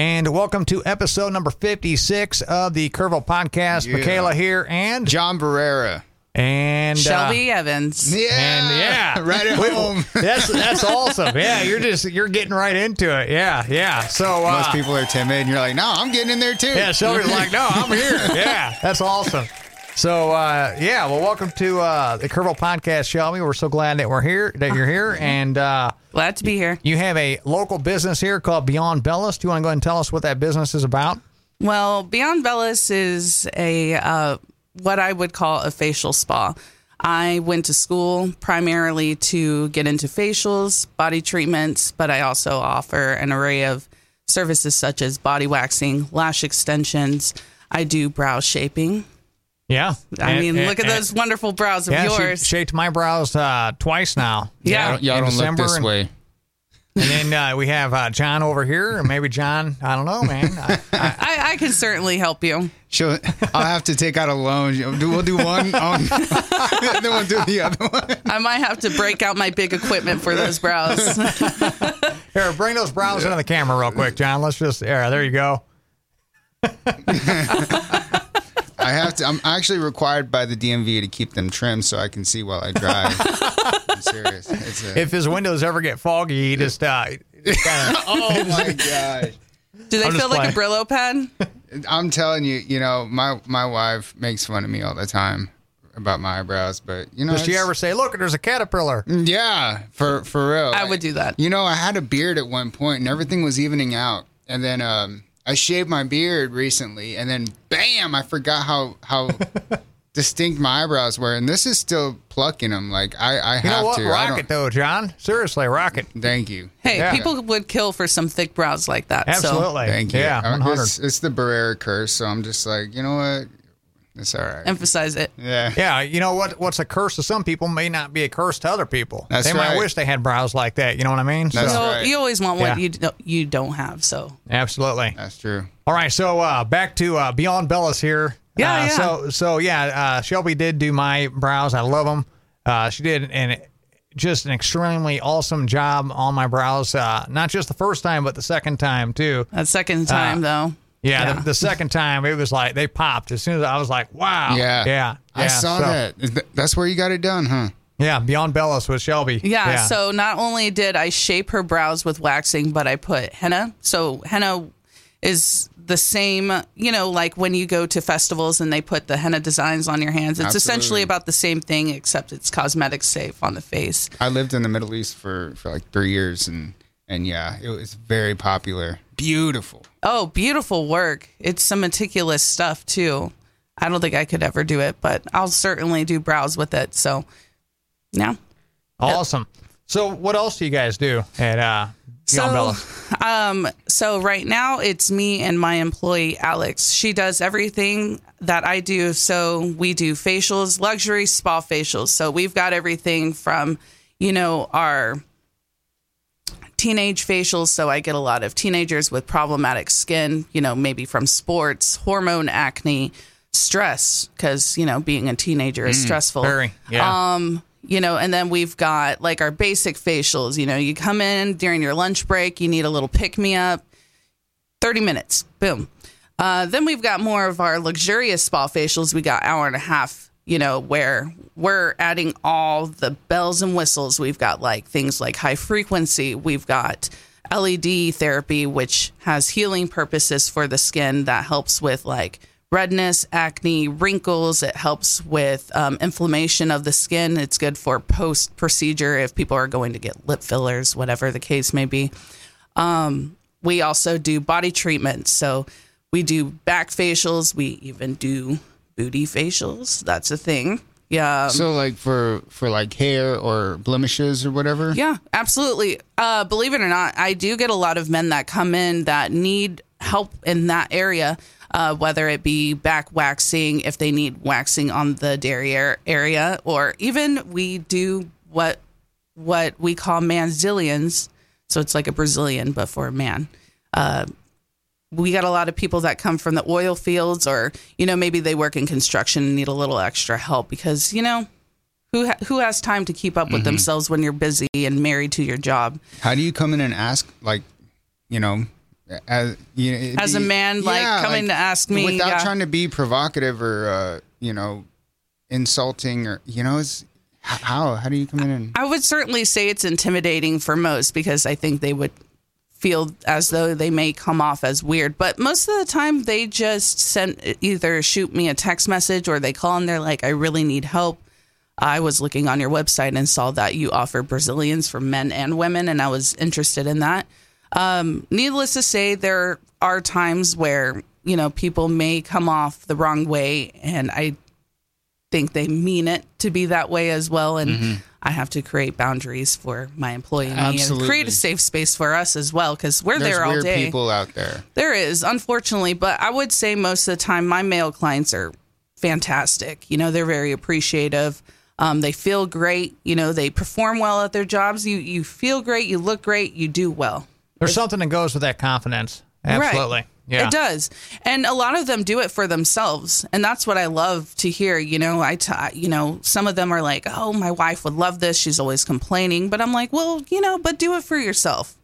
And welcome to episode number 56 of the Curville Podcast. Yeah. Michaela here and John Barrera. and uh, Shelby Evans. Yeah, and yeah, right at home. That's that's awesome. Yeah, you're just you're getting right into it. Yeah, yeah. So uh, Most people are timid, and you're like, "No, I'm getting in there too." Yeah, Shelby's like, no, I'm here. Yeah, that's awesome. So uh, yeah, well, welcome to uh, the Curville Podcast, Shelby. We're so glad that we're here, that you're here, and uh, Glad to be here. you have a local business here called Beyond Bellis. Do you want to go ahead and tell us what that business is about? Well, Beyond Bellis is a uh, what I would call a facial spa. I went to school primarily to get into facials, body treatments, but I also offer an array of services such as body waxing, lash extensions. I do brow shaping. Yeah, I And- mean, and- look at and- those wonderful brows of Yeah, she yours. shaped my brows uh, twice now. Yeah. Y'all in don't look December this and- way. And then uh, we have uh, John over here, or maybe John. I don't know, man. I, I, I, I can certainly help you. She'll, I'll have to take out a loan. We'll do one, on, then we'll do the other one. I might have to break out my big equipment for those brows. here, bring those brows into the camera real quick, John. Let's just there. There you go. I have to. I'm actually required by the DMV to keep them trimmed so I can see while I drive. I'm serious. It's a, If his windows ever get foggy, he just uh, kind of oh my gosh. Do they I'm feel like a. Brillo pen? I'm telling you, you know, my my wife makes fun of me all the time about my eyebrows, but you know, Does she ever say, "Look, there's a caterpillar"? Yeah, for for real. I would do that. You know, I had a beard at one point, and everything was evening out, and then um, I shaved my beard recently, and then bam, I forgot how how distinct my eyebrows were, and this is still plucking them. Like I, I You have know what? to. I Rock don't- it though, John. Seriously, rock it. Thank you. Hey, Yeah. people would kill for some thick brows like that. So Absolutely. Thank you. Yeah, Uh, one hundred. It's, it's the Barrera curse, so I'm just like, you know what? It's all right. emphasize it. yeah. Yeah, you know what? What's a curse to some people may not be a curse to other people. That's they might wish they had brows like that. You know what I mean? That's You, so, right. you always want what Yeah. you don't, you don't have. So absolutely. That's true. All right, so uh, back to uh, Beyond Bellis here. Yeah, uh, yeah. So, so yeah, uh, Shelby did do my brows. I love them. Uh, she did and just an extremely awesome job on my brows. Uh, not just the first time, but the second time too. that second time though. Yeah, Yeah. The, the second time it was like they popped as soon as I was like, wow. Yeah. yeah. I saw So, that. That's where you got it done, huh? Yeah, Beyond Bellis with Shelby. Yeah, So not only did I shape her brows with waxing, but I put henna. So henna is the same, you know, like when you go to festivals and they put the henna designs on your hands. It's essentially about the same thing, except it's cosmetic safe on the face. I lived in the Middle East for, for like three years, and and yeah, it was very popular. Beautiful. Oh, beautiful work. It's some meticulous stuff too. I don't think I could ever do it, but I'll certainly do brows with it. So, yeah. awesome. So, what else do you guys do at uh, So, um, so right now it's me and my employee Alex. She does everything that I do. So we do facials, luxury spa facials. So we've got everything from, you know, our teenage facials. So I get a lot of teenagers with problematic skin, you know, maybe from sports, hormone acne, stress, because, you know, being a teenager is stressful. Very. Yeah. Um, you know, and then we've got like our basic facials. You know, you come in during your lunch break, you need a little pick me up, 30 minutes, boom. Uh, then we've got more of our luxurious spa facials. We got hour and a half, you know, where we're adding all the bells and whistles. We've got like things like high frequency. We've got LED therapy, which has healing purposes for the skin that helps with like redness, acne, wrinkles. It helps with um, inflammation of the skin. It's good for post procedure if people are going to get lip fillers, whatever the case may be. Um, we also do body treatments. So we do back facials. We even do booty facials. That's a thing. Yeah. So like for for like hair or blemishes or whatever. Yeah, absolutely. Uh, believe it or not, I do get a lot of men that come in that need help in that area, uh, whether it be back waxing, if they need waxing on the derriere area, or even we do what what we call manzilians. So it's like a Brazilian, but for a man. Uh, we got a lot of people that come from the oil fields, or you know, maybe they work in construction and need a little extra help because you know who ha- who has time to keep up with themselves when you're busy and married to your job? How do you come in and ask like, you know, as you know, As a man, like, coming to ask me, without yeah. trying to be provocative or uh, you know insulting or you know it's how how do you come in and I would certainly say it's intimidating for most because I think they would feel as though they may come off as weird. But most of the time, they just send either shoot me a text message or they call and they're like, I really need help. I was looking on your website and saw that you offer Brazilians for men and women, and I was interested in that. Um, needless to say, there are times where, you know, people may come off the wrong way, and I think they mean it to be that way as well. And I have to create boundaries for my employee and and Absolutely. create a safe space for us as well because we're there's there all weird day. people out there There is, unfortunately, but I would say most of the time my male clients are fantastic. You know, they're very appreciative. Um, they feel great. You know, they perform well at their jobs. You you feel great. You look great. You do well. There's something that goes with that confidence. Absolutely. Right. Yeah. It does. And a lot of them do it for themselves. And that's what I love to hear. You know, I, t- you know, some of them are like, oh, my wife would love this. She's always complaining. But I'm like, well, you know, but do it for yourself.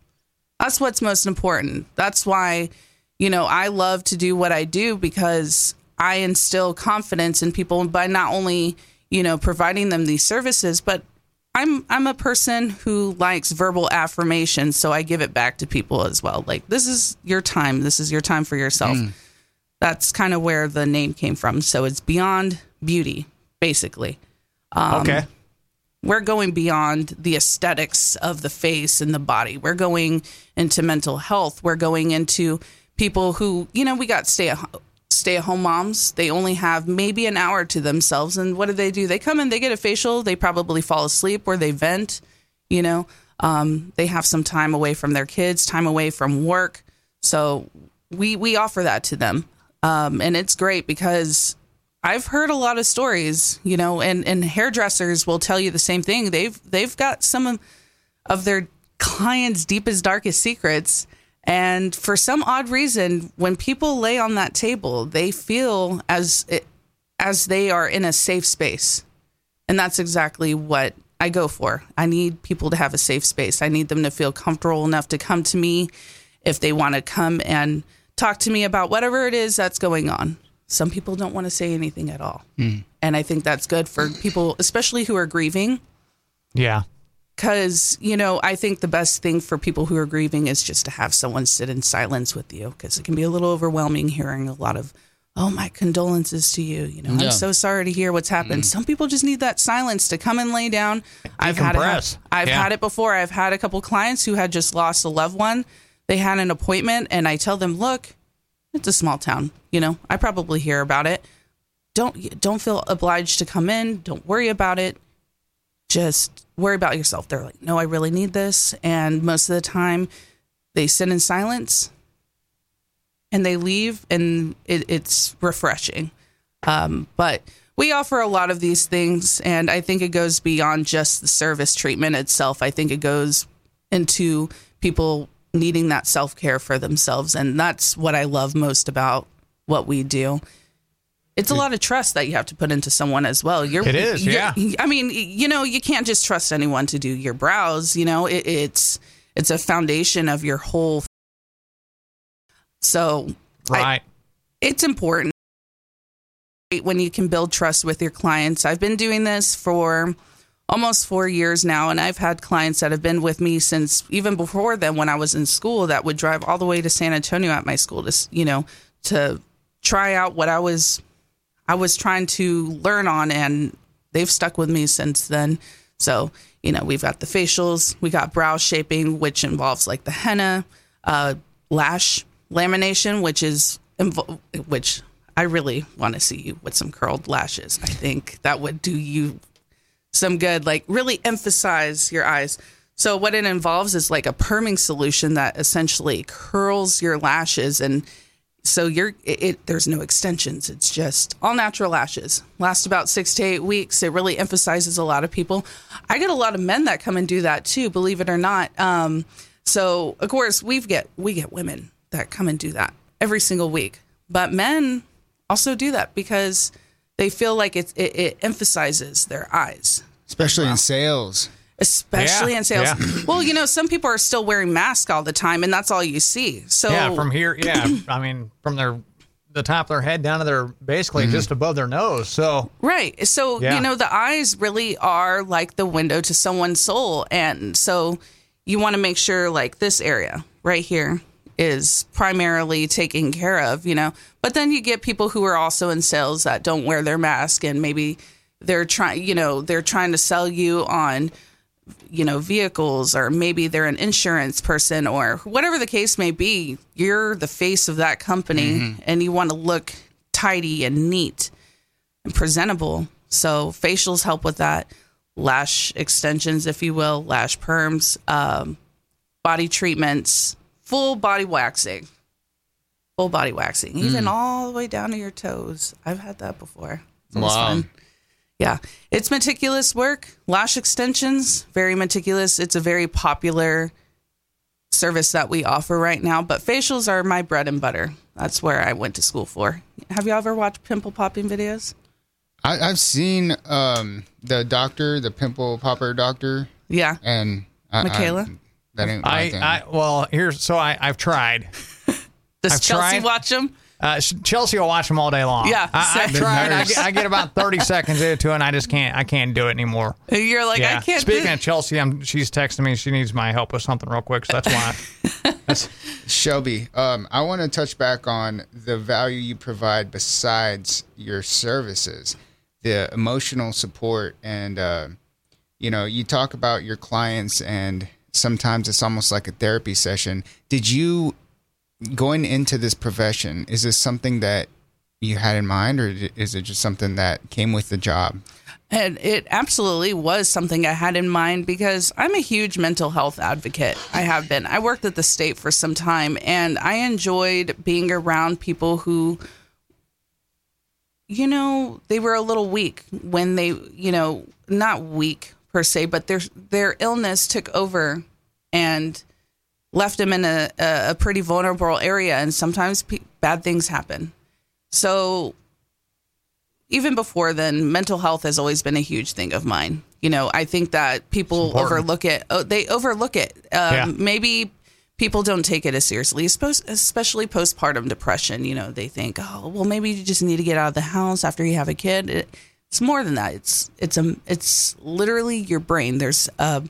That's what's most important. That's why, you know, I love to do what I do because I instill confidence in people by not only, you know, providing them these services, but I'm I'm a person who likes verbal affirmation, so I give it back to people as well. Like this is your time. This is your time for yourself. That's kind of where the name came from. So it's beyond beauty, basically. Um, okay. We're going beyond the aesthetics of the face and the body. We're going into mental health. We're going into people who, you know, we got stay at stay at home moms. They only have maybe an hour to themselves. And what do they do? They come in, they get a facial, they probably fall asleep or they vent, you know. Um, they have some time away from their kids, time away from work. So we we offer that to them. Um, and it's great because I've heard a lot of stories, you know, and, and hairdressers will tell you the same thing. They've they've got some of, of their clients' deepest, darkest secrets. And for some odd reason, when people lay on that table, they feel as as they are in a safe space. And that's exactly what I go for. I need people to have a safe space. I need them to feel comfortable enough to come to me if they want to come and talk to me about whatever it is that's going on. Some people don't want to say anything at all. Hmm. And I think that's good for people, especially who are grieving. Yeah. Because, you know, I think the best thing for people who are grieving is just to have someone sit in silence with you because it can be a little overwhelming hearing a lot of, oh, my condolences to you. You know, Yeah. I'm so sorry to hear what's happened. Mm-hmm. Some people just need that silence to come and lay down. I've had it, I've Yeah. had it before. I've had a couple clients who had just lost a loved one. They had an appointment, and I tell them, look, it's a small town. You know, I probably hear about it. Don't don't feel obliged to come in. Don't worry about it just worry about yourself. They're like, no, I really need this. And most of the time, they sit in silence and they leave, and it, it's refreshing. Um, but we offer a lot of these things, and I think it goes beyond just the service treatment itself. I think it goes into people needing that self care for themselves. And that's what I love most about what we do. It's a lot of trust that you have to put into someone as well. You're, It is, you're- yeah. I mean, you know, you can't just trust anyone to do your brows. You know, it, it's it's a foundation of your whole. So I- Right. it's important when you can build trust with your clients. I've been doing this for almost four years now, and I've had clients that have been with me since even before then when I was in school that would drive all the way to San Antonio at my school to, you know, to try out what I was I was trying to learn on, and they've stuck with me since then. So, you know, we've got the facials, we got brow shaping, which involves like the henna, uh, lash lamination, which is invo- which I really want to see you with some curled lashes. I think that would do you some good, like really emphasize your eyes. So what it involves is like a perming solution that essentially curls your lashes and so you're it, it there's no extensions. It's just all natural lashes. Last about six to eight weeks. It really emphasizes a lot of people. I get a lot of men that come and do that too believe it or not. Um, so of course we've get we get women that come and do that every single week. But men also do that because they feel like it, it, it emphasizes their eyes. Especially in sales especially Yeah, in sales. yeah. Well, you know, some people are still wearing masks all the time, and that's all you see. So Yeah, from here. Yeah, I mean, from their the top of their head down to their basically mm-hmm. just above their nose. So Right. So, Yeah. you know, the eyes really are like the window to someone's soul. And so you want to make sure, like, this area right here is primarily taken care of, you know. But then you get people who are also in sales that don't wear their mask and maybe they're trying, you know, they're trying to sell you on you know vehicles or maybe they're an insurance person or whatever the case may be you're the face of that company and you want to look tidy and neat and presentable. So facials help with that lash extensions if you will lash perms um, body treatments full body waxing full body waxing even all the way down to your toes. I've had that before. Wow. fun. Yeah, it's meticulous work. Lash extensions, very meticulous. It's a very popular service that we offer right now, but facials are my bread and butter. That's where I went to school for. Have you ever watched pimple popping videos? I, I've seen um, the doctor, the pimple popper doctor, Yeah. and I, Michaela? I, that ain't my I, thing. I well here's so I I've tried. Does I've Chelsea tried. watch them? Uh, Chelsea will watch them all day long. Yeah, I, I've same. tried. I get, I get about thirty seconds into it, and I just can't. I can't do it anymore. You're like, yeah. I can't Speaking do of Chelsea, I'm, she's texting me. She needs my help with something real quick. So that's why. that's, Shelby, um, I want to touch back on the value you provide besides your services, the emotional support, and uh, you know, you talk about your clients, and sometimes it's almost like a therapy session. Did you going into this profession? Is this something that you had in mind, or is it just something that came with the job? And it absolutely was something I had in mind because I'm a huge mental health advocate. I have been. I worked at the state for some time and I enjoyed being around people who, you know, they were a little weak when they, you know, not weak per se, but their their illness took over and left them in a, a, pretty vulnerable area. And sometimes pe- bad things happen. So even before then, mental health has always been a huge thing of mine. You know, I think that people overlook it. Oh, they overlook it. Um, Yeah. Maybe people don't take it as seriously, especially postpartum depression. You know, they think, oh, well, maybe you just need to get out of the house after you have a kid. It, it's more than that. It's it's a it's literally your brain. There's a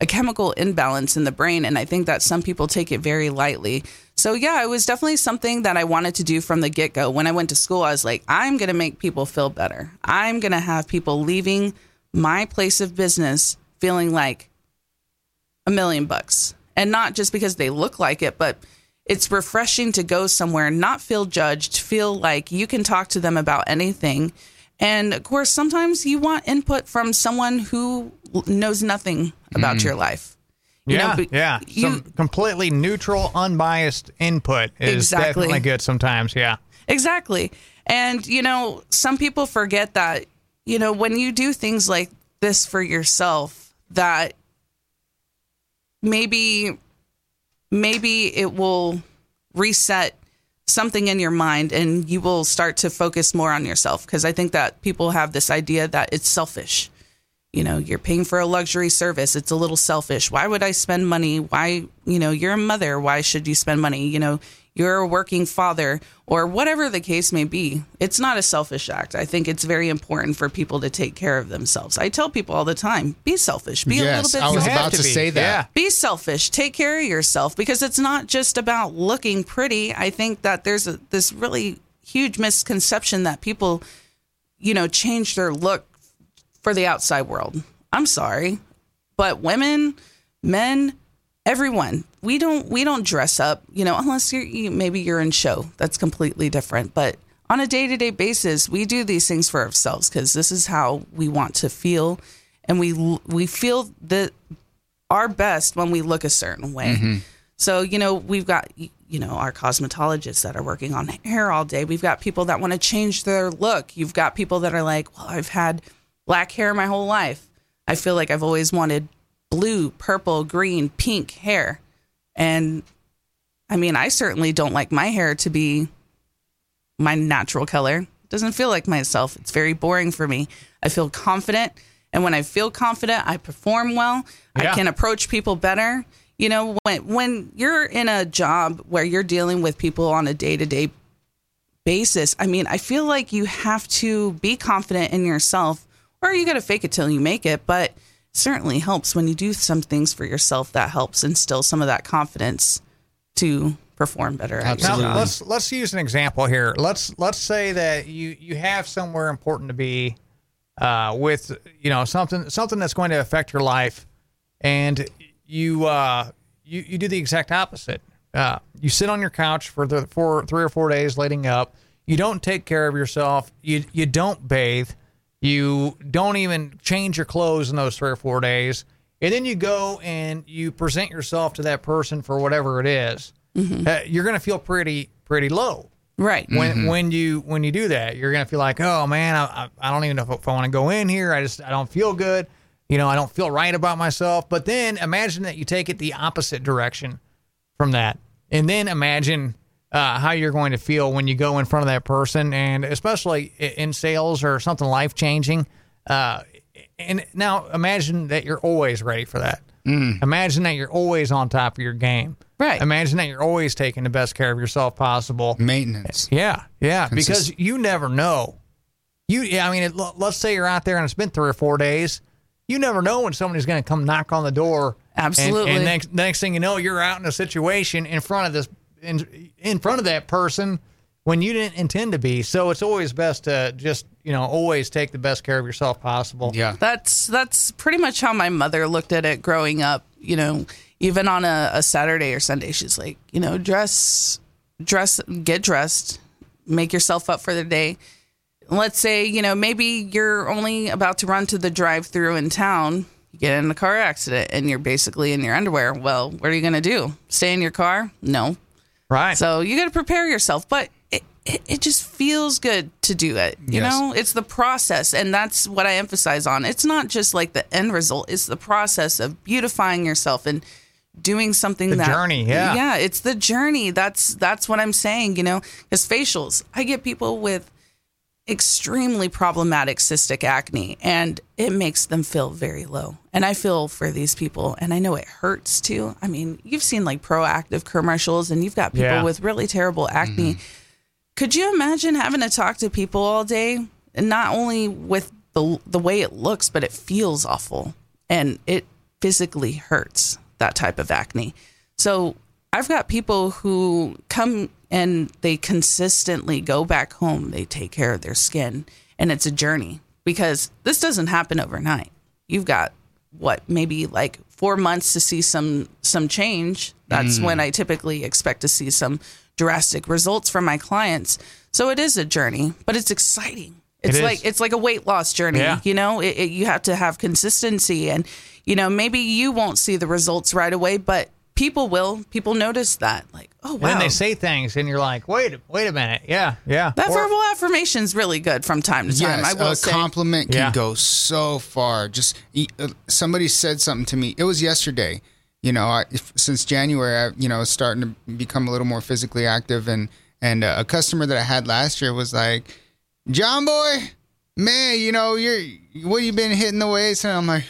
a chemical imbalance in the brain and i think that some people take it very lightly. So yeah it was definitely something that i wanted to do from the get-go. When i went to school i was like i'm going to make people feel better. I'm going to have people leaving my place of business feeling like a million bucks. And not just because they look like it but it's refreshing to go somewhere not feel judged feel like you can talk to them about anything. And of course sometimes you want input from someone who knows nothing about mm. your life You yeah, but yeah. you- Some completely neutral, unbiased input is Exactly. definitely good sometimes. Yeah. Exactly. And, you know, some people forget that, you know, when you do things like this for yourself, that maybe, maybe it will reset something in your mind and you will start to focus more on yourself. Because I think that people have this idea that it's selfish. You know, you're paying for a luxury service. It's a little selfish. Why would I spend money? Why, you know, you're a mother. Why should you spend money? You know, you're a working father or whatever the case may be. It's not a selfish act. I think it's very important for people to take care of themselves. I tell people all the time be selfish, be a little bit selfish. I was You about to be. say that. Yeah. be selfish take care of yourself because it's not just about looking pretty i think that there's a, this really huge misconception that people you know change their look for the outside world i'm sorry but women men everyone we don't we don't dress up you know unless you're you, maybe you're in show that's completely different but on a day-to-day basis we do these things for ourselves because this is how we want to feel and we we feel the our best when we look a certain way. Mm-hmm. So, you know, we've got, you know, our cosmetologists that are working on hair all day. We've got people that want to change their look. You've got people that are like, well, I've had black hair my whole life. I feel like I've always wanted blue, purple, green, pink hair. And I mean, I certainly don't like my hair to be my natural color. It doesn't feel like myself. It's very boring for me. I feel confident And when I feel confident, I perform well. Yeah. I can approach people better. You know, when when you're in a job where you're dealing with people on a day-to-day basis, I mean, I feel like you have to be confident in yourself or you got to fake it till you make it, but it certainly helps when you do some things for yourself that helps instill some of that confidence to perform better at your Now, Absolutely. let's let's use an example here. Let's let's say that you you have somewhere important to be uh, with you know something something that's going to affect your life, and you uh, you you do the exact opposite. Uh, you sit on your couch for the for three or four days leading up. You don't take care of yourself. You you don't bathe. You don't even change your clothes in those three or four days, and then you go and you present yourself to that person for whatever it is. Uh, you're going to feel pretty pretty low. Right. when when you when you do that you're gonna feel like oh man I, I, I don't even know if, if I want to go in here. I just I don't feel good. You know I don't feel right about myself. But then imagine that you take it the opposite direction from that. And then imagine uh, how you're going to feel when you go in front of that person and especially in sales or something life changing uh, and now imagine that you're always ready for that imagine that you're always on top of your game Right. imagine that you're always taking the best care of yourself possible Maintenance. yeah, yeah, because you never know. You, yeah, I mean, it, let's say you're out there and it's been three or four days. You never know when somebody's going to come knock on the door. and- Absolutely. And, next next thing you know, you're out in a situation in front of this in in front of that person when you didn't intend to be. So it's always best to just you know always take the best care of yourself possible. Yeah. That's that's pretty much how my mother looked at it growing up. You know, even on a, a Saturday or Sunday, she's like, you know, dress, dress, get dressed, make yourself up for the day. Let's say, you know, maybe you're only about to run to the drive-through in town. You get in a car accident and you're basically in your underwear. Well, what are you going to do? Stay in your car? No. Right. So you got to prepare yourself, but it, it, it just feels good to do it. You Yes. know, it's the process. And that's what I emphasize on. It's not just like the end result, it's the process of beautifying yourself and doing something The that journey, yeah. yeah it's the journey that's that's what i'm saying you know because facials i get people with extremely problematic cystic acne and it makes them feel very low. And i feel for these people and i know it hurts too. I mean you've seen like Proactiv commercials and you've got people Yeah. with really terrible acne. Mm-hmm. Could you imagine having to talk to people all day and not only with the the way it looks but it feels awful and it physically hurts that type of acne? So i've got people who come and they consistently go back home they take care of their skin and it's a journey because this doesn't happen overnight. You've got what maybe like 4 months to see some some change. That's mm. when i typically expect to see some drastic results from my clients. So it is a journey but it's exciting. It's is. like it's like a weight loss journey Yeah. you know? It, it, you have to have consistency and you know maybe you won't see the results right away but people will. People notice that like oh And wow then they say things, and you're like, wait, wait a minute, yeah, yeah. that Or- verbal affirmation is really good from time to time Yes, i will a say compliment can Yeah. go so far. Just uh, somebody said something to me. It was yesterday. You know, I, if, since January, I you know starting to become a little more physically active, and and uh, a customer that I had last year was like, "John boy, man, you know you're what you been hitting the weights," and I'm like.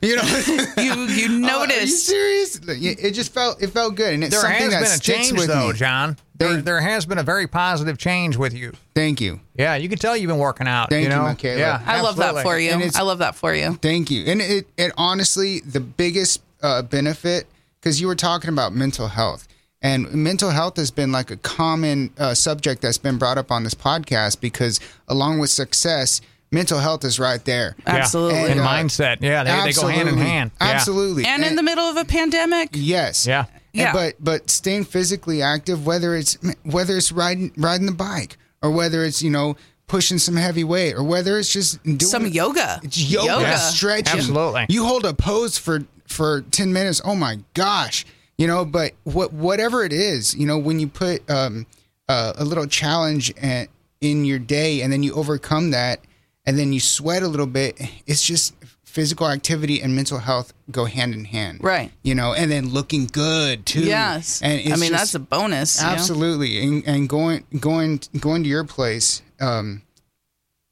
You know, you you Are you serious? It it just felt it felt good, and it's there something has that been a sticks change, with though, me. John. There, Thank- there has been a very positive change with you. Thank you. Yeah, you can tell you've been working out. Thank you you, Michaela. yeah, i love that for you i love that for you Thank you. And it, it honestly, the biggest uh, benefit, because you were talking about mental health, and mental health has been like a common uh, subject that's been brought up on this podcast because along with success, mental health is right there. Absolutely. And And, uh, mindset. Yeah, they, they go hand in Absolutely. hand. Yeah. Absolutely. and in the middle of a pandemic Yes. Yeah. And- Yeah. but but staying physically active, whether it's whether it's riding riding the bike or whether it's you know pushing some heavy weight or whether it's just doing some yoga It's yoga, Yoga. stretching. Absolutely. You hold a pose for for ten minutes. Oh my gosh, you know. But what whatever it is, you know, when you put um, uh, a little challenge a- in your day and then you overcome that, and then you sweat a little bit, it's just physical activity and mental health go hand in hand. Right. You know, and then looking good too. yes And it's i mean just- that's a bonus you know? Absolutely, and, and going going going to your place, um,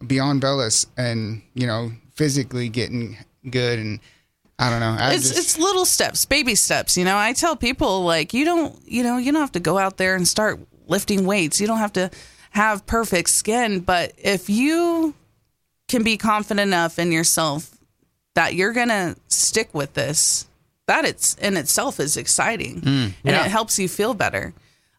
beyond Bellis, and you know physically getting good and I don't know. I it's just, it's little steps, baby steps. You know, I tell people like you don't, you know, you don't have to go out there and start lifting weights. You don't have to have perfect skin, but if you can be confident enough in yourself that you're gonna stick with this, that it's in itself is exciting, and yeah. it helps you feel better.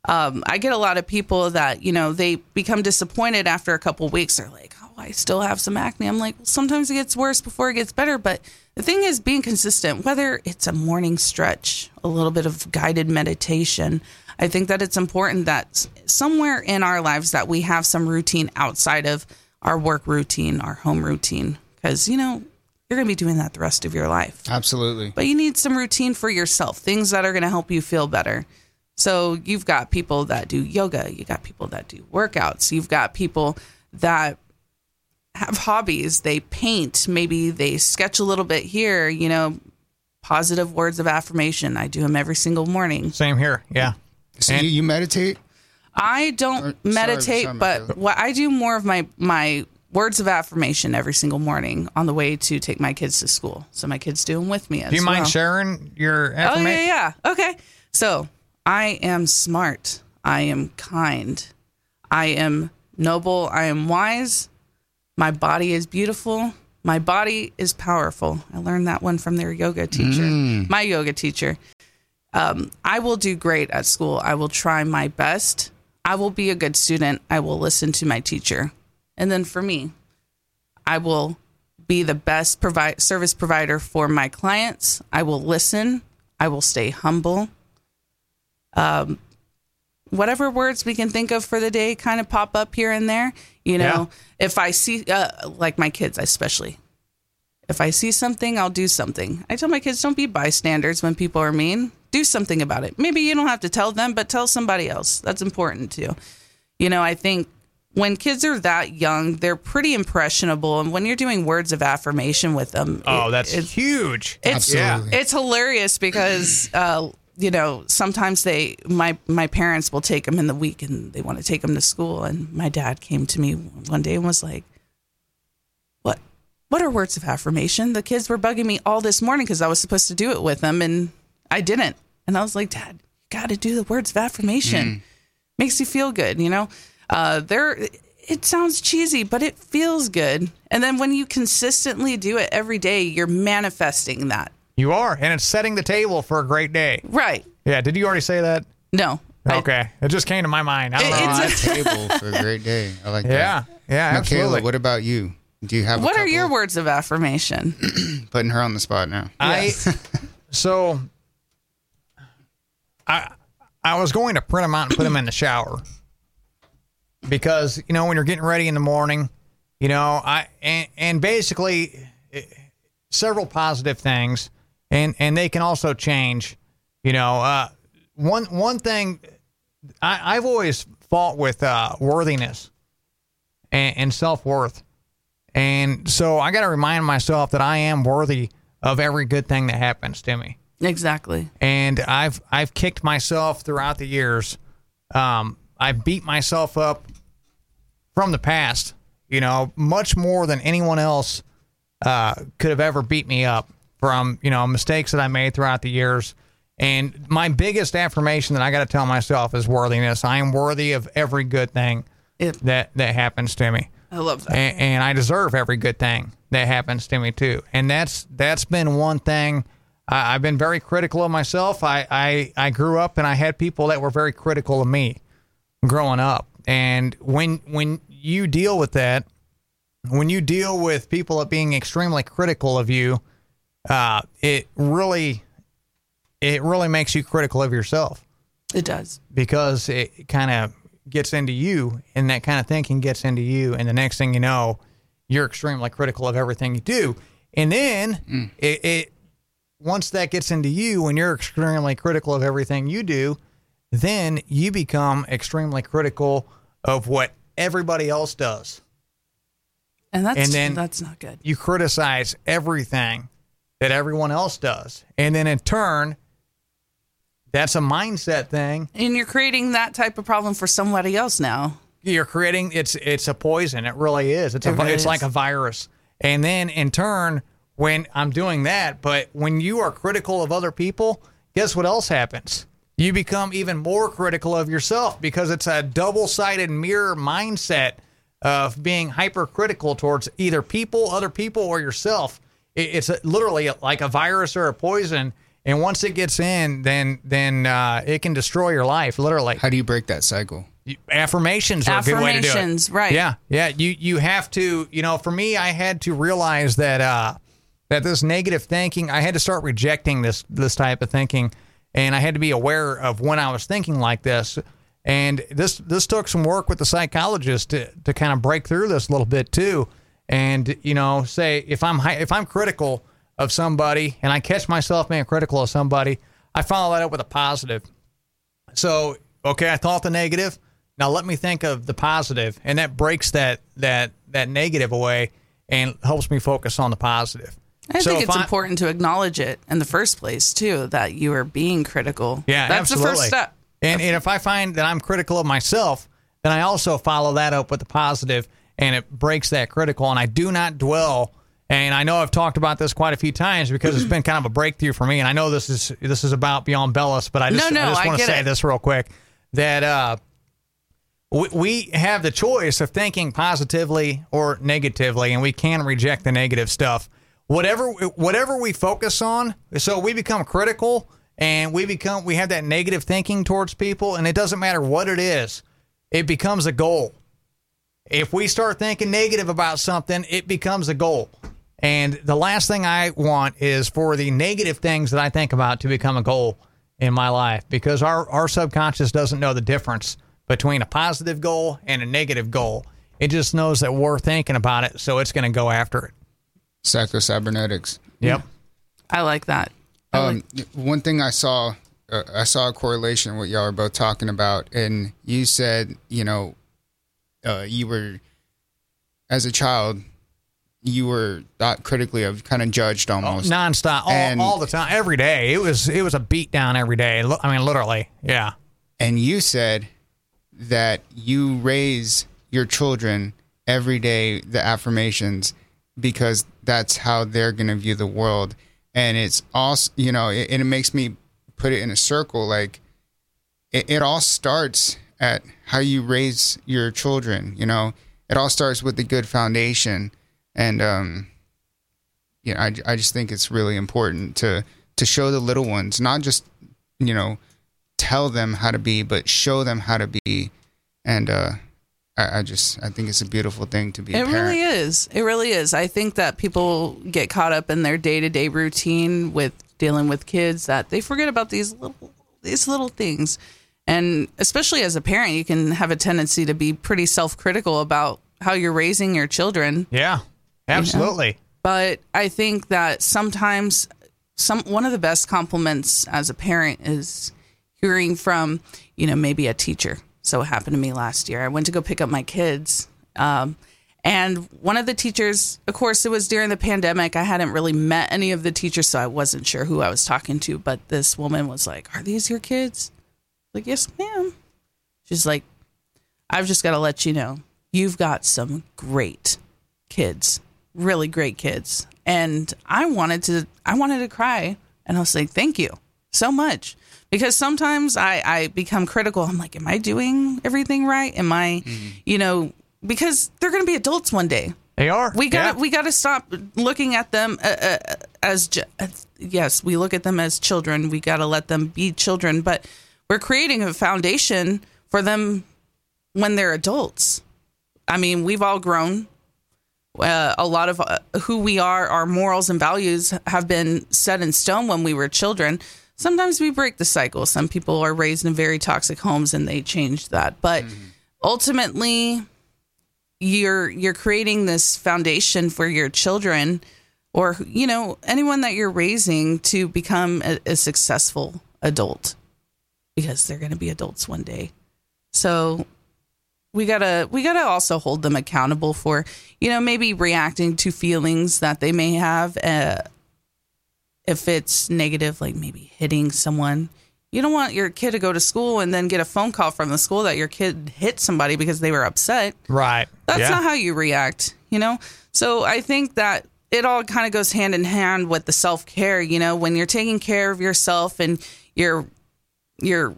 Um, I get a lot of people that you know they become disappointed after a couple weeks. They're like, "Oh, I still have some acne." I'm like, well, sometimes it gets worse before it gets better. But the thing is, being consistent. Whether it's a morning stretch, a little bit of guided meditation, I think that it's important that somewhere in our lives that we have some routine outside of our work routine, our home routine, because you know you're going to be doing that the rest of your life absolutely. but you need some routine for yourself, things that are going to help you feel better. So you've got people that do yoga, you got people that do workouts, you've got people that have hobbies, they paint, maybe they sketch a little bit here, you know, positive words of affirmation. I do them every single morning. Same here. Yeah. So And- you, you meditate? I don't Or- meditate, sorry, but what I do more of my my words of affirmation every single morning on the way to take my kids to school. So my kids do them with me as Do you mind sharing your Oh yeah, yeah. Okay. So I am smart. I am kind. I am noble. I am wise. My body is beautiful. My body is powerful. I learned that one from their yoga teacher, my yoga teacher. Um, I will do great at school. I will try my best. I will be a good student. I will listen to my teacher. And then for me, I will be the best provi- service provider for my clients. I will listen. I will stay humble. Um, whatever words we can think of for the day kind of pop up here and there. You know, if I see, uh, like my kids, especially, if I see something, I'll do something. I tell my kids, don't be bystanders when people are mean. Do something about it. Maybe you don't have to tell them, but tell somebody else. That's important too. You know, I think when kids are that young, they're pretty impressionable. And when you're doing words of affirmation with them, Oh, it- that's it's, huge. it's Absolutely. it's hilarious because uh, you know sometimes they my my parents will take them in the week and they want to take them to school and my dad came to me one day and was like what what are words of affirmation the kids were bugging me all this morning because i was supposed to do it with them and i didn't and i was like dad you got to do the words of affirmation makes you feel good you know uh they're it sounds cheesy but it feels good and then when you consistently do it every day you're manifesting that You are, and it's setting the table for a great day. right Yeah. Did you already say that? no I- Okay. It just came to my mind. I don't It- know. it's a table for a great day. I like yeah. that. Yeah. Michaela, Absolutely. what about you? Do you have? a what are your words of affirmation Putting her on the spot now. I so I I was going to print them out and put them in the shower because you know when you're getting ready in the morning, you know I and, and basically eh, several positive things and and they can also change. You know, uh, one one thing I, I've always fought with uh, worthiness and, and self worth. And so I got to remind myself that I am worthy of every good thing that happens to me. Exactly And I've I've kicked myself throughout the years. Um, I beat myself up from the past, you know, much more than anyone else uh, could have ever beat me up from you know mistakes that I made throughout the years. And my biggest affirmation that I got to tell myself is worthiness. I am worthy of every good thing It- that that happens to me i love that and, and I deserve every good thing that happens to me too. And that's that's been one thing. I, I've been very critical of myself. I, I I grew up and I had people that were very critical of me growing up. And when when you deal with that, when you deal with people being extremely critical of you, uh, it really it really makes you critical of yourself. It does. Because it kind of gets into you and that kind of thinking gets into you. And the next thing you know you're extremely critical of everything you do. And then it, it once that gets into you and you're extremely critical of everything you do then you become extremely critical of what everybody else does. And that's And then- that's not good. you criticize everything that everyone else does. And then in turn that's a mindset thing. And you're creating that type of problem for somebody else now. You're creating it's it's a poison. It really is. It's a really it's is. like a virus. And then in turn, when I'm doing that, but when you are critical of other people, guess what else happens? You become even more critical of yourself because it's a double sided mirror mindset of being hypercritical towards either people, other people, or yourself. It's literally like a virus or a poison. And once it gets in, then then uh, it can destroy your life, literally. How do you break that cycle? affirmations are a good way to do it. Affirmations, right. Yeah, yeah. You you have to. You know, for me, I had to realize that uh, that this negative thinking, I had to start rejecting this this type of thinking, and I had to be aware of when I was thinking like this. And this this took some work with the psychologist to to kind of break through this a little bit too. And you know, say if I'm if I'm critical of somebody and I catch myself being critical of somebody, I follow that up with a positive. So okay, I thought the negative. Now let me think of the positive, and that breaks that that that negative away and helps me focus on the positive. I So think it's I- important to acknowledge it in the first place too, that you are being critical. Yeah, that's absolutely. the first step. And, and if I find that I'm critical of myself, then I also follow that up with the positive, and it breaks that critical. And I do not dwell. And I know I've talked about this quite a few times because it's been kind of a breakthrough for me. And I know this is this is about Beyond Bellis, but I just, No, no, I just want to say it. this real quick that uh, we, we have the choice of thinking positively or negatively, and we can reject the negative stuff. Whatever whatever we focus on, so we become critical and we become we have that negative thinking towards people, and it doesn't matter what it is, it becomes a goal. If we start thinking negative about something, it becomes a goal. And the last thing I want is for the negative things that I think about to become a goal in my life because our, our subconscious doesn't know the difference between a positive goal and a negative goal. It just knows that we're thinking about it, so it's going to go after it. Psychocybernetics. Yep. I like that. I Um, like- one thing I saw, uh, I saw a correlation with what y'all are both talking about, and you said, you know, uh, you were as a child, you were thought critically of, kind of judged almost. Nonstop, all, And- all the time, every day. It was it was a beat down every day. Li- I mean, literally. Yeah. and you said that you raise your children every day the affirmations because that's how they're going to view the world. And it's also you know it, and it makes me put it in a circle like it, it all starts at how you raise your children you know? It all starts with a good foundation. And um you know, I, I just think it's really important to to show the little ones not just you know tell them how to be, but show them how to be. And uh, I, I just I think it's a beautiful thing to be. It parent. really is. It really is. I think that people get caught up in their day to day routine with dealing with kids that they forget about these little these little things. And especially as a parent, you can have a tendency to be pretty self critical about how you're raising your children. Yeah. Absolutely. But I think that sometimes some one of the best compliments as a parent is hearing from, you know, maybe a teacher. So it happened to me last year. I went to go pick up my kids. Um, and one of the teachers, of course, it was during the pandemic. I hadn't really met any of the teachers, so I wasn't sure who I was talking to. But this woman was like, Are these your kids? Like, yes, ma'am. She's like, I've just got to let you know, you've got some great kids, really great kids. And I wanted to, I wanted to cry. And I was like, thank you so much. Because sometimes I, I become critical. I'm like, am I doing everything right? Am I, you know, because they're going to be adults one day. They are. We got Yeah. we got to stop looking at them uh, uh, as ju- uh, yes, we look at them as children. We got to let them be children, but we're creating a foundation for them when they're adults. I mean, we've all grown. Uh, a lot of uh, who we are, our morals and values have been set in stone when we were children. Sometimes we break the cycle. Some people are raised in very toxic homes and they change that. But ultimately, you're you're creating this foundation for your children or you know anyone that you're raising to become a, a successful adult because they're going to be adults one day so we gotta we gotta also hold them accountable for you know maybe reacting to feelings that they may have uh, if it's negative like maybe hitting someone You don't want your kid to go to school and then get a phone call from the school that your kid hit somebody because they were upset. Right. That's yeah. not how you react, you know? So I think that it all kind of goes hand in hand with the self care, you know, when you're taking care of yourself and you're you're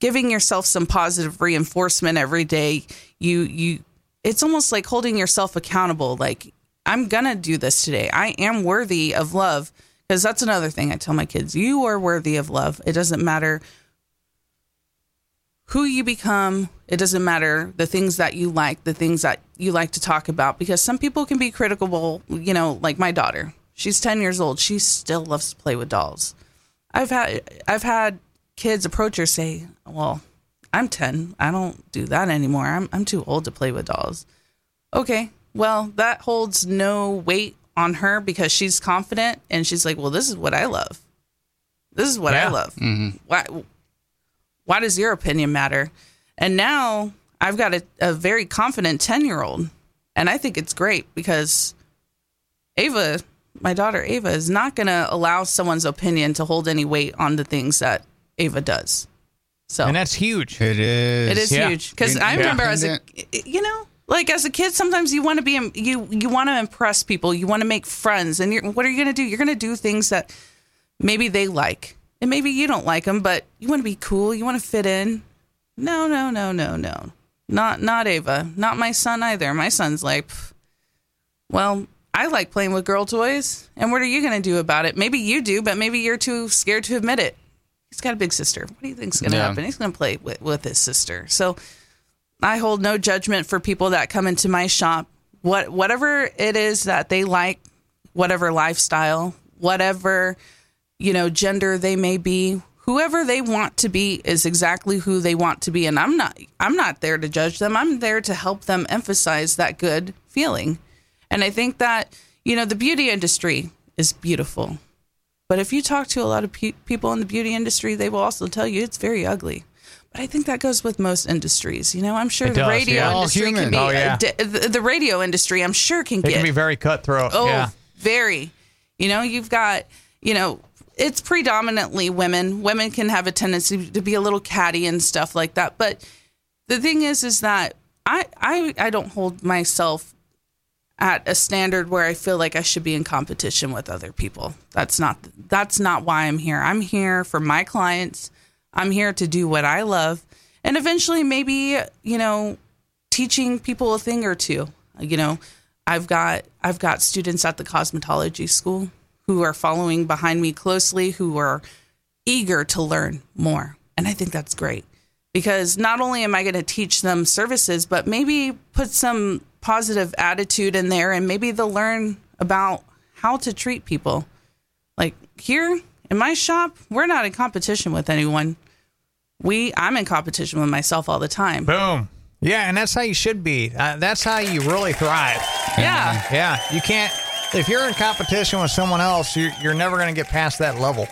giving yourself some positive reinforcement every day, you you it's almost like holding yourself accountable. Like, I'm gonna do this today. I am worthy of love. Because that's another thing I tell my kids. You are worthy of love. It doesn't matter who you become. It doesn't matter the things that you like, the things that you like to talk about, because some people can be critical, you know, like my daughter. She's 10 years old. She still loves to play with dolls. I've had I've had kids approach her say, "Well, I'm 10. I don't do that anymore. I'm I'm too old to play with dolls." Okay. Well, that holds no weight on her because she's confident and she's like, "Well, this is what I love. This is what Yeah. I love. Mm-hmm. Why why does your opinion matter?" And now I've got a, a very confident 10-year-old and I think it's great because Ava, my daughter Ava is not going to allow someone's opinion to hold any weight on the things that Ava does. So And that's huge. It is. it is Yeah. huge because Yeah. I remember as a you know like as a kid sometimes you want to be you you want to impress people. You want to make friends. And you're, what are you going to do? You're going to do things that maybe they like. And maybe you don't like them but you want to be cool. You want to fit in. No no no no no. Not not Ava. Not my son either. My son's like well I like playing with girl toys. And what are you going to do about it? Maybe you do but maybe you're too scared to admit it. He's got a big sister. What do you think's going to Yeah. happen? He's going to play with, with his sister. So I hold no judgment for people that come into my shop. What whatever it is that they like, whatever lifestyle, whatever you know gender they may be, whoever they want to be is exactly who they want to be and I'm not I'm not there to judge them. I'm there to help them emphasize that good feeling. And I think that you know the beauty industry is beautiful. But if you talk to a lot of pe- people in the beauty industry, they will also tell you it's very ugly. But I think that goes with most industries. You know, I'm sure It the does, radio yeah. Industry can be Oh, yeah. uh, di- the, the radio industry. I'm sure can It get can be very cutthroat. oh yeah. very. You know, you've got you know it's predominantly women. Women can have a tendency to be a little catty and stuff like that. But the thing is, is that I I I don't hold myself at a standard where I feel like I should be in competition with other people. That's not that's not why I'm here. I'm here for my clients. I'm here to do what I love and eventually maybe, you know, teaching people a thing or two. You know, I've got I've got students at the cosmetology school who are following behind me closely who are eager to learn more. And I think that's great because not only am I going to teach them services, but maybe put some positive attitude in there and maybe they'll learn about how to treat people. Like here in my shop, we're not in competition with anyone. We I'm in competition with myself all the time. Boom. Yeah, and that's how you should be. Uh, that's how you really thrive. Yeah. Yeah, you can't. If you're in competition with someone else, you're, you're never going to get past that level.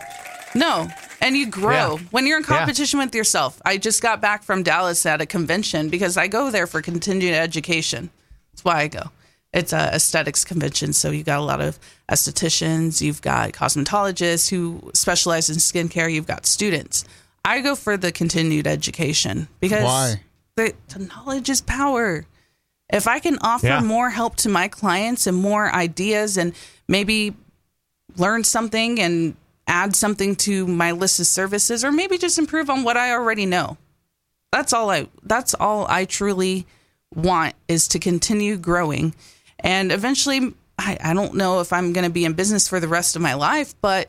No. And you grow Yeah. when you're in Yeah. competition with yourself. I just got back from Dallas at a convention because I go there for continued education. That's why I go. It's a aesthetics convention, so you've got a lot of estheticians, you've got cosmetologists who specialize in skincare, you've got students. I go for the continued education because Why? The, the knowledge is power. If I can offer Yeah. more help to my clients and more ideas and maybe learn something and add something to my list of services or maybe just improve on what I already know. That's all I that's all I truly want is to continue growing. And eventually I, I don't know if I'm gonna be in business for the rest of my life, but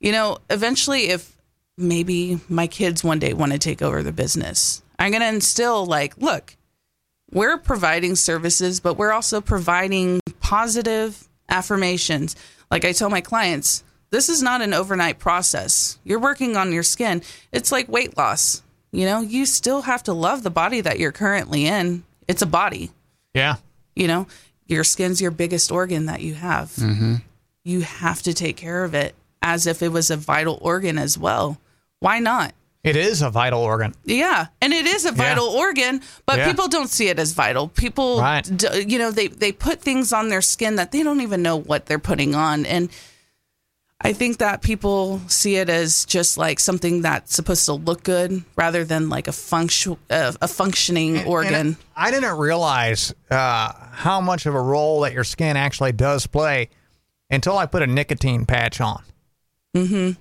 you know, eventually if maybe my kids one day want to take over the business, I'm gonna instill like, look, we're providing services, but we're also providing positive affirmations. Like I tell my clients, this is not an overnight process. You're working on your skin. It's like weight loss. You know, you still have to love the body that you're currently in. It's a body. Yeah. You know, your skin's your biggest organ that you have. Mm-hmm. You have to take care of it as if it was a vital organ as well. Why not? It is a vital organ. Yeah, and it is a vital organ, but Yeah. people don't see it as vital. People, Right. d- you know, they they put things on their skin that they don't even know what they're putting on, and I think that people see it as just like something that's supposed to look good rather than like a function uh, a functioning organ. And I didn't realize uh, how much of a role that your skin actually does play until I put a nicotine patch on. Mm-hmm.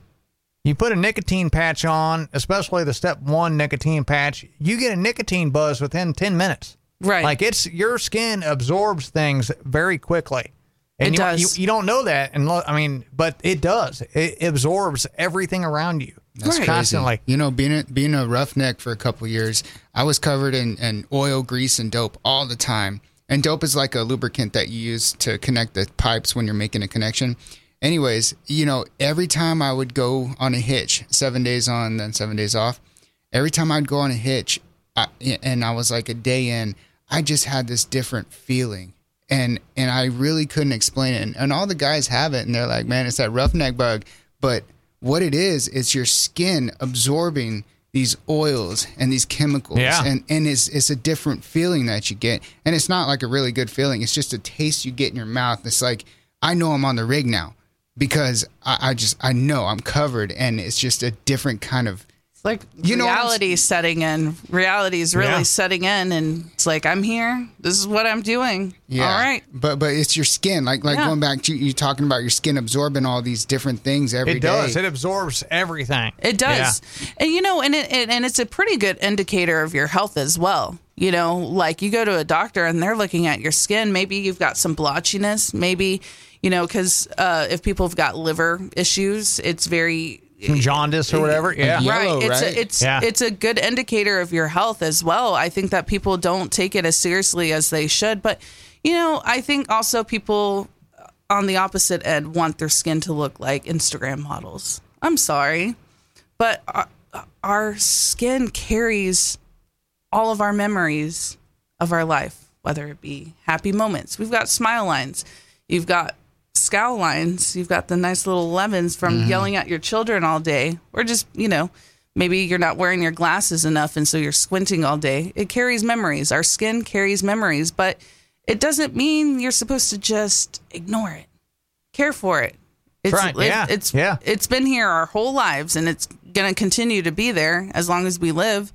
You put a nicotine patch on, especially the step one nicotine patch, you get a nicotine buzz within 10 minutes. Right. Like it's your skin absorbs things very quickly. And It you, does. You, you don't know that. And I mean, but it does. It absorbs everything around you. That's Right. crazy. Constantly. You know, being a, being a roughneck for a couple years, I was covered in, in oil, grease, and dope all the time. And dope is like a lubricant that you use to connect the pipes when you're making a connection. Anyways, you know, every time I would go on a hitch, seven days on, then seven days off, every time I'd go on a hitch, I, and I was like a day in, I just had this different feeling. And and I really couldn't explain it. And, and all the guys have it, and they're like, man, it's that roughneck bug. But what it is, it's your skin absorbing these oils and these chemicals. Yeah. And and it's it's a different feeling that you get. And it's not like a really good feeling. It's just a taste you get in your mouth. It's like, I know I'm on the rig now because I, I just I know I'm covered and it's just a different kind of It's like You know what reality setting in. Reality is really Yeah. setting in, and it's like I'm here. This is what I'm doing. Yeah. All right. But but it's your skin. Like like Yeah. going back to you talking about your skin absorbing all these different things every day. It does. It absorbs everything. It does, and you know, and it, it and it's a pretty good indicator of your health as well. You know, like you go to a doctor and they're looking at your skin. Maybe you've got some blotchiness. Maybe you know, because uh, if people have got liver issues, it's very Some jaundice or whatever. Yeah. Yeah. right. Yellow, It's right? A, it's Yeah. it's a good indicator of your health as well. I think that people don't take it as seriously as they should, but you know, I think also people on the opposite end want their skin to look like Instagram models. I'm sorry, but our, our skin carries all of our memories of our life, whether it be happy moments. We've got smile lines. You've got scowl lines. You've got the nice little elevens from mm-hmm. yelling at your children all day, or just, you know, maybe you're not wearing your glasses enough and so you're squinting all day. It carries memories. Our skin carries memories, but it doesn't mean you're supposed to just ignore it. Care for it. It's, right, it- yeah, it's yeah. it's been here our whole lives and it's going to continue to be there as long as we live.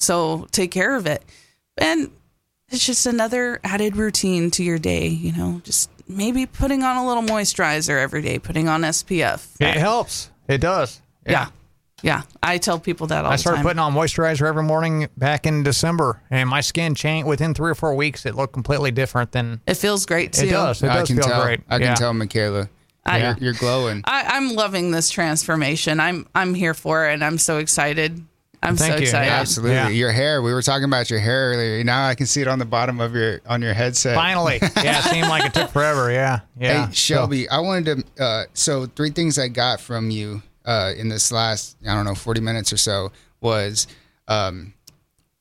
So take care of it. And it's just another added routine to your day, you know, just maybe putting on a little moisturizer every day, putting on SPF. It helps. It does. yeah. Yeah. I tell people that all I the started putting on moisturizer every morning back in December, and my skin changed within three or four weeks. It looked completely different than it feels great too. it does. It I does can feel tell. great. I can Yeah. tell, Michaela. I- you're, you're glowing. I, I'm loving this transformation. I'm I'm here for it and I'm so excited. I'm Thank so you. excited. Yeah. Absolutely. Yeah. Your hair. We were talking about your hair earlier. Now I can see it on the bottom of your on your headset. Finally, yeah, it seemed like it took forever. Yeah, yeah. Hey, Shelby, I wanted to. Uh, so, three things I got from you uh, in this last, I don't know, 40 minutes or so was um,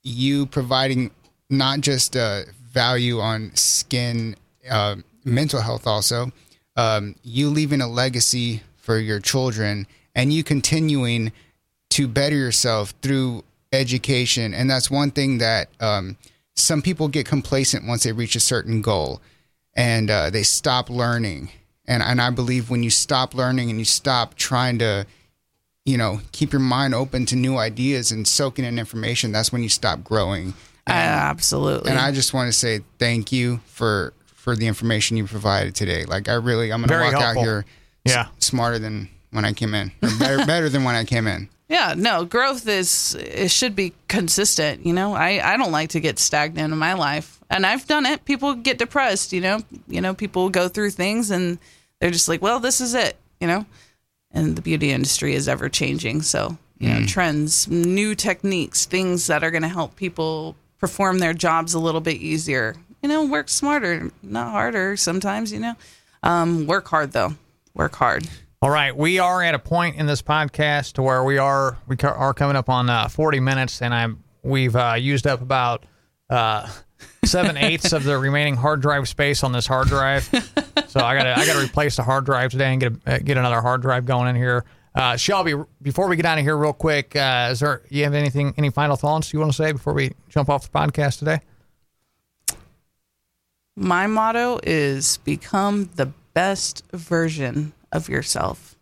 you providing not just uh, value on skin, uh, mental health, also, um, you leaving a legacy for your children, and you continuing to better yourself through education. And that's one thing that um, some people get complacent once they reach a certain goal and uh, they stop learning. And, and I believe when you stop learning and you stop trying to, you know, keep your mind open to new ideas and soaking in information, that's when you stop growing. Uh, absolutely. And I just want to say thank you for for the information you provided today. Like I really, I'm gonna Very walk helpful. out here Yeah. s- smarter than when I came in, or better, better than when I came in. Yeah, no, growth is it should be consistent, you know. I I don't like to get stagnant in my life. And I've done it. People get depressed, you know. You know, people go through things and they're just like, "Well, this is it," you know. And the beauty industry is ever changing, so, you know, trends, new techniques, things that are going to help people perform their jobs a little bit easier. You know, work smarter, not harder sometimes, you know. Um, work hard though. Work hard. All right, we are at a point in this podcast to where we are we are coming up on uh, 40 minutes, and I'm we've uh, used up about uh, seven eighths of the remaining hard drive space on this hard drive. So I gotta I gotta replace the hard drive today and get a, uh, get another hard drive going in here. Uh, Shelby, before we get out of here, real quick, uh, is there you have anything any final thoughts you want to say before we jump off the podcast today? My motto is become the best version of yourself.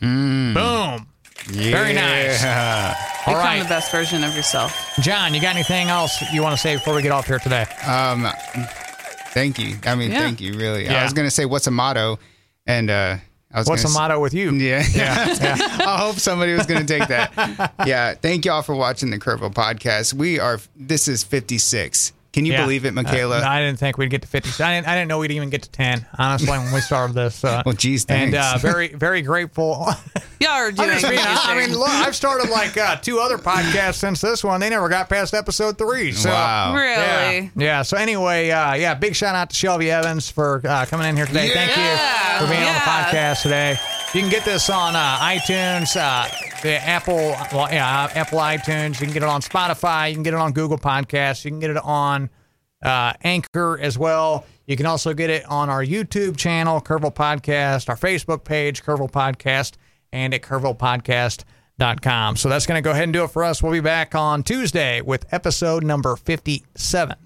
Boom. Very nice. Yeah. All Become right, the best version of yourself. John, you got anything else you want to say before we get off here today? Um, thank you. I mean, Yeah. thank you. Really. Yeah. I was gonna say what's a motto, and uh, I was What's the s- motto with you? Yeah. Yeah. yeah. I hope somebody was going to take that. yeah. Thank y'all for watching the Curveball podcast. We are, this is 56. Can you Yeah. believe it, Michaela? Uh, I didn't think we'd get to 50. I didn't, I didn't know we'd even get to 10, honestly, when we started this. Uh, Well, geez, And thanks. uh, very, very grateful. Y'all are I'm just being- I amazing. mean, look, I've started like uh, two other podcasts since this one. They never got past episode three. So, wow. really. Yeah. yeah. So anyway, uh, yeah, big shout out to Shelby Evans for uh, coming in here today. Thank you for being on the podcast today. You can get this on uh, iTunes, uh, the Apple, well, yeah, Apple iTunes. You can get it on Spotify. You can get it on Google Podcasts. You can get it on uh, Anchor as well. You can also get it on our YouTube channel, Curville Podcast, our Facebook page, Curville Podcast, and at curvillepodcast.com. So that's going to go ahead and do it for us. We'll be back on Tuesday with episode number 57.